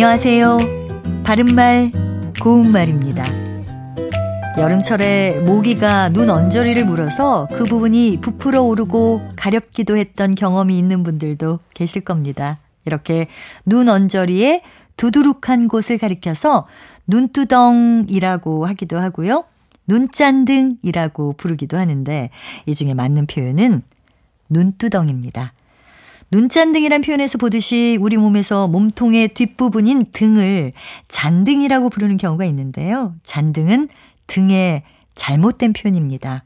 안녕하세요. 바른말, 고운말입니다. 여름철에 모기가 눈 언저리를 물어서 그 부분이 부풀어 오르고 가렵기도 했던 경험이 있는 분들도 계실 겁니다. 이렇게 눈 언저리에 두두룩한 곳을 가리켜서 눈두덩이라고 하기도 하고요. 눈짠등이라고 부르기도 하는데 이 중에 맞는 표현은 눈두덩입니다. 눈잔등이란 표현에서 보듯이 우리 몸에서 몸통의 뒷부분인 등을 잔등이라고 부르는 경우가 있는데요. 잔등은 등의 잘못된 표현입니다.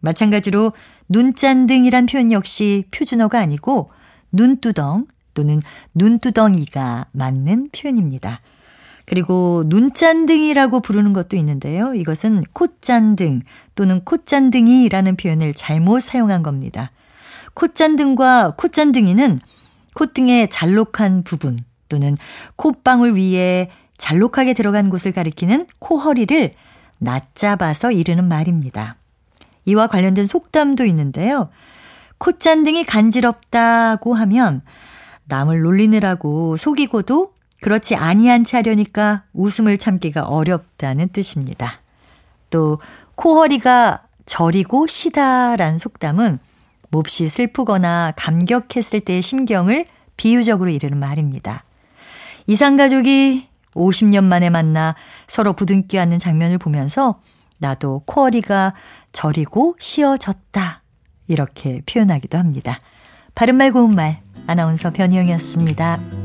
마찬가지로 눈짠등이란 표현 역시 표준어가 아니고 눈두덩 또는 눈두덩이가 맞는 표현입니다. 그리고 눈짠등이라고 부르는 것도 있는데요. 이것은 콧잔등 또는 콧잔등이라는 표현을 잘못 사용한 겁니다. 콧잔등과 콧잔등이는 콧등의 잘록한 부분 또는 콧방울 위에 잘록하게 들어간 곳을 가리키는 코허리를 낮잡아서 이르는 말입니다. 이와 관련된 속담도 있는데요. 콧잔등이 간지럽다고 하면 남을 놀리느라고 속이고도 그렇지 아니한 채 하려니까 웃음을 참기가 어렵다는 뜻입니다. 또 코허리가 저리고 시다란 속담은 몹시 슬프거나 감격했을 때의 심경을 비유적으로 이르는 말입니다. 이상가족이 50년 만에 만나 서로 부둥켜 안는 장면을 보면서 나도 코어리가 저리고 쉬어졌다. 이렇게 표현하기도 합니다. 바른말 고운말 아나운서 변희영이었습니다.